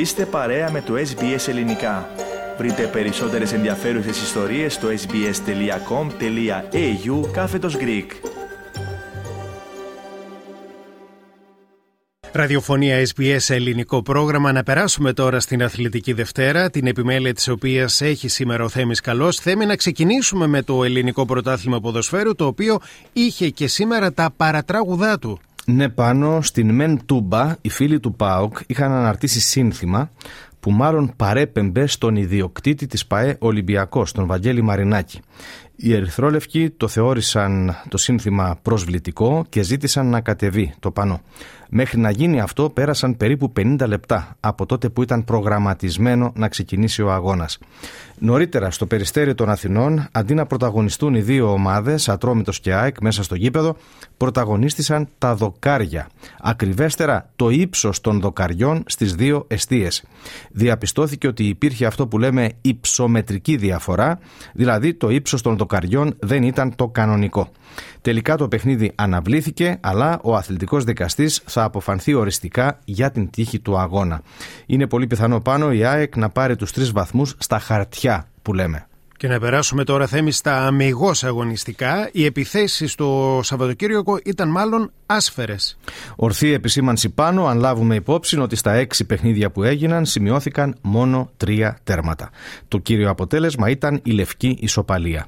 Είστε παρέα με το SBS Ελληνικά. Βρείτε περισσότερες ενδιαφέρουσες ιστορίες στο sbs.com.au κάθετος Greek. Ραδιοφωνία SBS ελληνικό πρόγραμμα. Να περάσουμε τώρα στην Αθλητική Δευτέρα, την επιμέλεια της οποίας έχει σήμερα ο Θέμης Καλός. Θέμη να ξεκινήσουμε με το ελληνικό πρωτάθλημα ποδοσφαίρου, το οποίο είχε και σήμερα τα παρατράγουδά του. Ναι, πάνω στην Μεν Τούμπα, οι φίλοι του ΠΑΟΚ είχαν αναρτήσει σύνθημα που μάλλον παρέπεμπε στον ιδιοκτήτη της ΠαΕ Ολυμπιακός, τον Βαγγέλη Μαρινάκη. Οι Ερυθρόλευκοι το θεώρησαν το σύνθημα προσβλητικό και ζήτησαν να κατεβεί το πανό. Μέχρι να γίνει αυτό πέρασαν περίπου 50 λεπτά από τότε που ήταν προγραμματισμένο να ξεκινήσει ο αγώνας. Νωρίτερα στο περιστέρι των Αθηνών, αντί να πρωταγωνιστούν οι δύο ομάδες, Ατρόμητος και ΑΕΚ, μέσα στο γήπεδο, πρωταγωνίστησαν τα δοκάρια. Ακριβέστερα το ύψος των δοκαριών στις δύο εστίες. Διαπιστώθηκε ότι υπήρχε αυτό που λέμε υψομετρική διαφορά, δηλαδή το ύψος των δοκαριών δεν ήταν το κανονικό. Τελικά το παιχνίδι αναβλήθηκε, αλλά ο αθλητικός δικαστής θα αποφανθεί οριστικά για την τύχη του αγώνα. Είναι πολύ πιθανό πάνω η ΑΕΚ να πάρει τους τρεις βαθμούς στα χαρτιά που λέμε. Και να περάσουμε τώρα θέμη στα αμυγός αγωνιστικά. Οι επιθέσεις το Σαββατοκύριακο ήταν μάλλον άσφαιρες. Ορθή επισήμανση πάνω, αν λάβουμε υπόψη ότι στα έξι παιχνίδια που έγιναν σημειώθηκαν μόνο τρία τέρματα. Το κύριο αποτέλεσμα ήταν η λευκή ισοπαλία.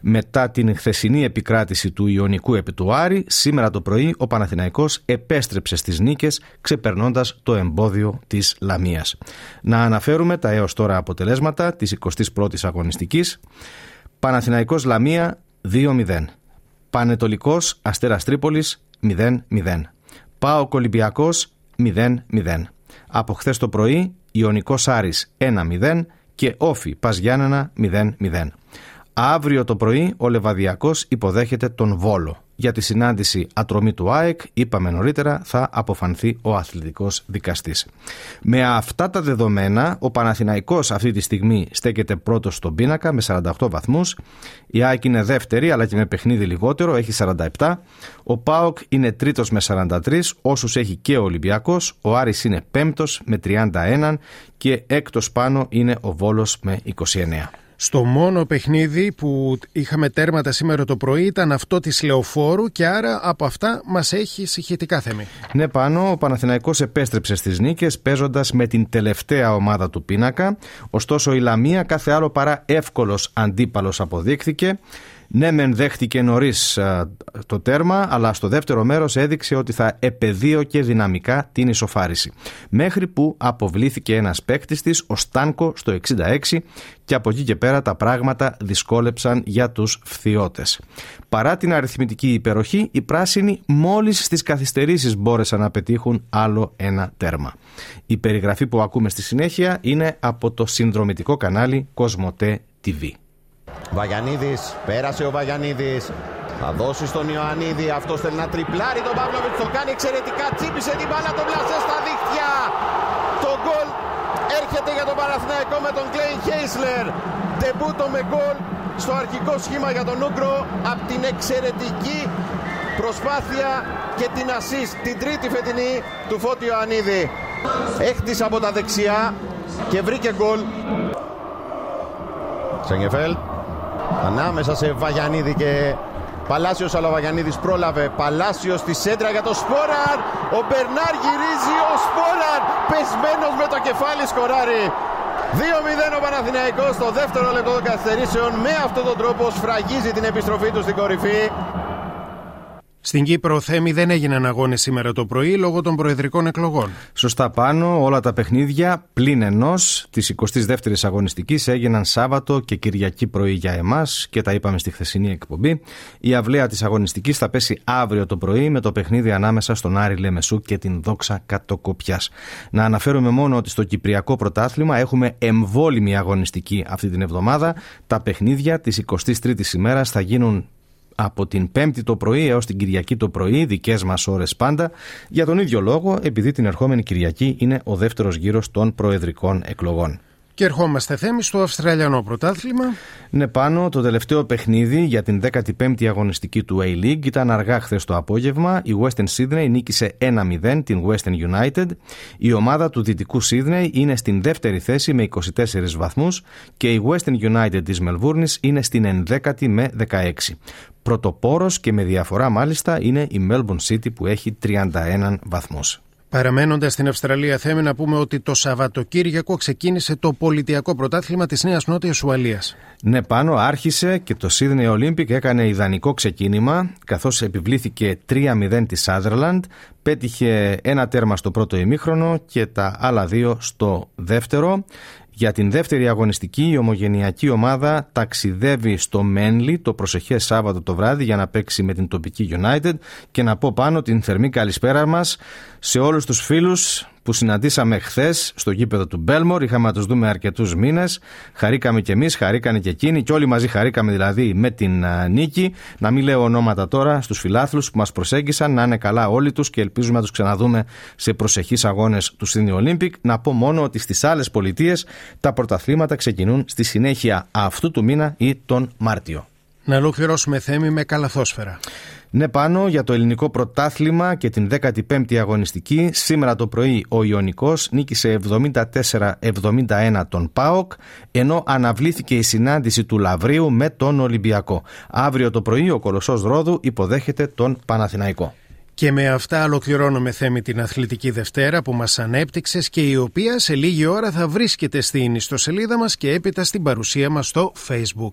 Μετά την χθεσινή επικράτηση του Ιωνικού επί του Άρη, σήμερα το πρωί ο Παναθηναϊκός επέστρεψε στις νίκες ξεπερνώντας το εμπόδιο της Λαμίας. Να αναφέρουμε τα έως τώρα αποτελέσματα της 21ης αγωνιστικής. Παναθηναϊκός Λαμία 2-0. Πανετολικός Αστέρας Τρίπολης 0-0. Πάο Ολυμπιακός 0-0. Από χθες το πρωί Ιωνικός Άρης 1-0 και Όφι Πας Γιάννενα 0-0. Αύριο το πρωί ο Λεβαδιακός υποδέχεται τον Βόλο. Για τη συνάντηση ατρομή του ΑΕΚ, είπαμε νωρίτερα, θα αποφανθεί ο αθλητικός δικαστής. Με αυτά τα δεδομένα, ο Παναθηναϊκός αυτή τη στιγμή στέκεται πρώτος στον πίνακα με 48 βαθμούς. Η ΑΕΚ είναι δεύτερη, αλλά και με παιχνίδι λιγότερο, έχει 47. Ο ΠΑΟΚ είναι τρίτος με 43, όσους έχει και ο Ολυμπιακός. Ο Άρης είναι πέμπτος με 31 και έκτος πάνω είναι ο Βόλος με 29. Στο μόνο παιχνίδι που είχαμε τέρματα σήμερα το πρωί ήταν αυτό της Λεωφόρου και άρα από αυτά μας έχει συγχυτικά θέμη. Ναι πάνω, ο Παναθηναϊκός επέστρεψε στις νίκες παίζοντας με την τελευταία ομάδα του πίνακα. Ωστόσο η Λαμία κάθε άλλο παρά εύκολος αντίπαλος αποδείχθηκε. Ναι, μεν δέχτηκε νωρίς το τέρμα, αλλά στο δεύτερο μέρος έδειξε ότι θα επεδίωκε δυναμικά την ισοφάριση. Μέχρι που αποβλήθηκε ένας παίκτης της, ο Στάνκο, στο 66, και από εκεί και πέρα τα πράγματα δυσκόλεψαν για τους φθιώτες. Παρά την αριθμητική υπεροχή, οι πράσινοι μόλις στις καθυστερήσεις μπόρεσαν να πετύχουν άλλο ένα τέρμα. Η περιγραφή που ακούμε στη συνέχεια είναι από το συνδρομητικό κανάλι Κοσμοτέ TV. Βαγιανίδης, πέρασε ο Βαγιανίδης. Θα δώσει στον Ιωαννίδη. Αυτός θέλει να τριπλάρει τον Παύλοβιτ. Το κάνει εξαιρετικά. Τσίπησε την μπάλα. Τον πλάσε στα δίχτυα. Το γκολ έρχεται για τον Παναθηναϊκό με τον Κλέιν Χέισλερ. Τεμπούτο με γκολ στο αρχικό σχήμα για τον Ούγκρο από την εξαιρετική προσπάθεια και την assist την τρίτη φετινή του Φώτη Ιωαννίδη. Έχτισε από τα δεξιά και βρήκε γκολ. Σενγεφέλ Ανάμεσα σε Βαγιανίδη και Παλάσιος, αλλά ο Βαγιανίδης πρόλαβε. Παλάσιος στη σέντρα για το Σπόραρ. Ο Μπερνάρ γυρίζει. Ο Σπόραρ πεσμένος με το κεφάλι σκοράρει. 2-0 ο Παναθηναϊκός στο δεύτερο λεπτό των καθυστερήσεων. Με αυτόν τον τρόπο σφραγίζει την επιστροφή του στην κορυφή. Στην Κύπρο, Θέμη, δεν έγιναν αγώνες σήμερα το πρωί λόγω των προεδρικών εκλογών. Σωστά πάνω, όλα τα παιχνίδια πλην ενός της 22η αγωνιστικής έγιναν Σάββατο και Κυριακή πρωί για εμάς και τα είπαμε στη χθεσινή εκπομπή. Η αυλαία της αγωνιστικής θα πέσει αύριο το πρωί με το παιχνίδι ανάμεσα στον Άρη Λεμεσού και την Δόξα Κατοκοπιάς. Να αναφέρουμε μόνο ότι στο Κυπριακό Πρωτάθλημα έχουμε εμβόλυμη αγωνιστική αυτή την εβδομάδα. Τα παιχνίδια της 23η ημέρας θα γίνουν από την Πέμπτη το πρωί έως την Κυριακή το πρωί, δικές μας ώρες πάντα, για τον ίδιο λόγο, επειδή την ερχόμενη Κυριακή είναι ο δεύτερος γύρος των προεδρικών εκλογών. Και ερχόμαστε θέμη στο Αυστραλιανό πρωτάθλημα. Ναι, πάνω το τελευταίο παιχνίδι για την 15η αγωνιστική του A-League ήταν αργά χθες το απόγευμα. Η Western Sydney νίκησε 1-0 την Western United. Η ομάδα του Δυτικού Sydney είναι στην δεύτερη θέση με 24 βαθμούς και η Western United της Μελβούρνης είναι στην 11η με 16. Πρωτοπόρος και με διαφορά μάλιστα είναι η Melbourne City που έχει 31 βαθμούς. Παραμένοντας στην Αυστραλία, θέλουμε να πούμε ότι το Σαββατοκύριακο ξεκίνησε το πολιτιακό πρωτάθλημα της Νέας Νότιας Ουαλίας. Ναι, πάνω άρχισε και το Sydney Olympic έκανε ιδανικό ξεκίνημα, καθώς επιβλήθηκε 3-0 της Sutherland, πέτυχε ένα τέρμα στο πρώτο ημίχρονο και τα άλλα δύο στο δεύτερο. Για την δεύτερη αγωνιστική η ομογενειακή ομάδα ταξιδεύει στο Μένλι το προσεχές Σάββατο το βράδυ για να παίξει με την τοπική United. Και να πω πάνω την θερμή καλησπέρα μας σε όλους τους φίλους που συναντήσαμε χθες στο γήπεδο του Μπέλμορ. Είχαμε να τους δούμε αρκετούς μήνες. Χαρήκαμε κι εμείς, χαρήκανε και εκείνοι και όλοι μαζί χαρήκαμε δηλαδή με την νίκη. Να μην λέω ονόματα τώρα στους φιλάθλους που μας προσέγγισαν, να είναι καλά όλοι τους και ελπίζουμε να τους ξαναδούμε σε προσεχείς αγώνες του Sydney Olympic. Να πω μόνο ότι στις άλλες πολιτείες τα πρωταθλήματα ξεκινούν στη συνέχεια αυτού του μήνα ή τον Μάρτιο. Να ολοκληρώσουμε θέμη με καλαθόσφαιρα. Ναι, πάνω για το ελληνικό πρωτάθλημα και την 15η αγωνιστική. Σήμερα το πρωί ο Ιωνικός νίκησε 74-71 τον ΠΑΟΚ, ενώ αναβλήθηκε η συνάντηση του Λαβρίου με τον Ολυμπιακό. Αύριο το πρωί ο Κολοσσός Ρόδου υποδέχεται τον Παναθηναϊκό. Και με αυτά ολοκληρώνουμε θέμη την Αθλητική Δευτέρα που μας ανέπτυξες και η οποία σε λίγη ώρα θα βρίσκεται στην ιστοσελίδα μας και έπειτα στην παρουσία μας στο Facebook.